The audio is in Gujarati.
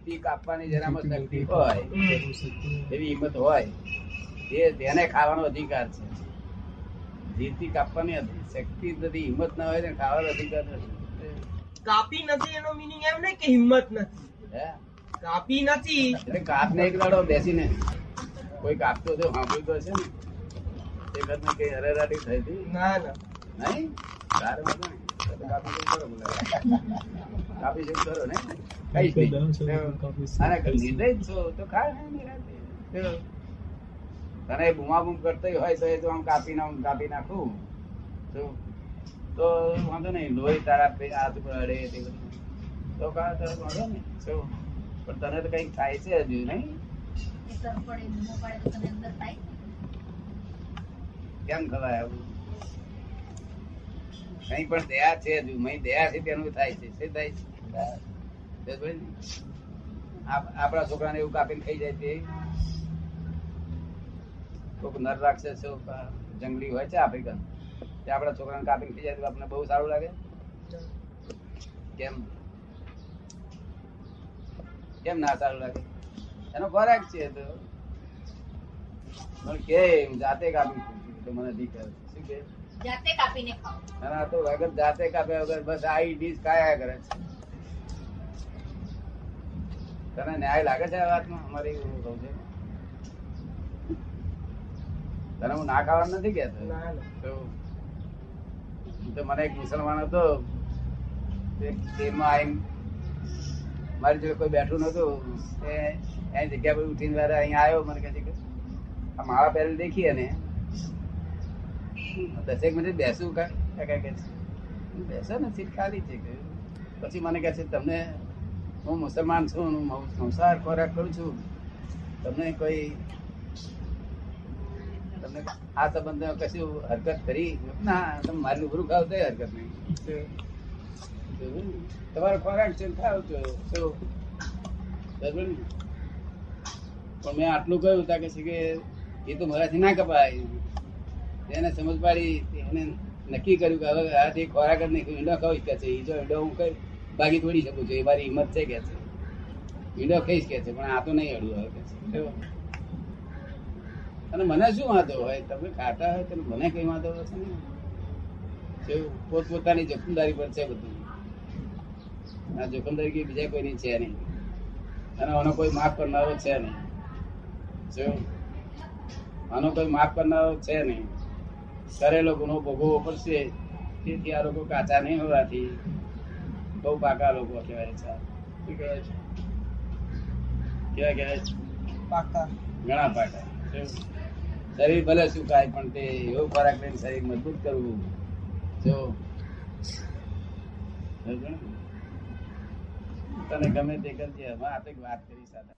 જીતી કાપવાની જેનામાં શક્તિ હોય એવી હિંમત હોય એ તેને ખાવાનો અધિકાર છે. જીતી કાપવાની શક્તિ નથી હિંમત ના હોય ને ખાવાનો અધિકાર નથી. કાપી નથી એનો મિનિંગ એમ નહીં કે હિંમત નથી. હે? કાપી નથી. એટલે કાપને એક દાડો બેસીને કોઈ કાપતો તો સાંભળ્યું તો હશે ને? એ ઘરમાં કઈ હરેરાટી થઈ હતી ના ના. નહીં? તારે બુમા બુમ કરતી. તને હોય તો એ તો આમ કાપી ના કાપી નાખું તો વાંધો નહીં લોહી તારા હાથ ઉપર અડે તે તો કા તો વાંધો નહીં તો પણ તને તો કઈ થાય છે હજુ નહીં કેમ ખવાય આવું કઈ પણ દયા છે હજુ, મય દયા છે તેનું થાય છે. શું થાય છે? આપણા છોકરાને એવું કાપીને ખાઈ જાય તે. કોઈક નર રાક્ષસ જંગલી હોય છે આફ્રિકન, તે આપણા છોકરાને કાપીને ખાઈ જાય તો આપણને બહુ સારું લાગે. કેમ? કેમ ના સારું લાગે? એનો ખોરાક છે તો. પણ કે, હું જાતે કાપી મને દીકરા શું કે? જાતે કાપીને ખાવ ના તો વગર જાતે કાપે વગર બસ આ ડીશ ખાયા કરે છે. તને ન્યાય લાગે છે આ વાતમાં? અમારી હું કહું છે. તને હું ના ખાવાનું નથી કહેતો? તો તો મને એક મુસલમાન હતો. ટ્રેનમાં આવીને મારી જોડે કોઈ બેઠું નતું એ એની જગ્યા પર ઉઠીને વારે અહીંયા આવ્યો. મને કહે છે કે આ માળા પહેરેલ દેખી અને દસેક મિનિટ બેસું બેસો ને સીટ ખાલી છે પછી મને કહે છે તમને હું મુસલમાન છું હું સંસાર ખોરાક કરું છું. તમને કોઈ તમને આ સંબંધમાં કશું હરકત કરી? ના તમે મારી ઉભરું ખાવ તો હરકત નહીં. તમારો ખોરાક છે ખાવ છો પણ મેં આટલું કહ્યું તા કે એ તો મારાથી ના કપાય. એને સમજ પાડી એને નક્કી કર્યું કે હવે આથી ખોરાક જ નહીં ઈંડો ખાવીશ કે છે ઈજો જો ઈંડો હું કઈ ભાગી તોડી શકું છું એ મારી હિંમત છે કે છે. ઈંડો ખાઈશ કે છે પણ આ તો નહીં અડવું હવે કે છે. અને મને શું વાંધો હોય? તમે ખાતા હોય તો મને કઈ વાંધો હશે ને? પોતપોતાની જોખમદારી પર છે બધું. આ જોખમદારી કે બીજા કોઈની છે નહીં. અને આનો કોઈ માફ કરનારો છે નહીં. આનો કોઈ માફ કરનારો છે નહીં. કરેલો ગુનો ભોગવવો પડશે. તેથી આ લોકો કાચા નહીં હોવાથી બહુ પાકા લોકો કહેવાય છે. શું કેવા કહેવાય છે? પાકા. ઘણા પાકા. શરીર ભલે સુકાય પણ તે એવો ખોરાક લઈને શરીર મજબૂત કરવું. જો. તને ગમે તે કરજે હવે આ તો વાત કરી સાથે.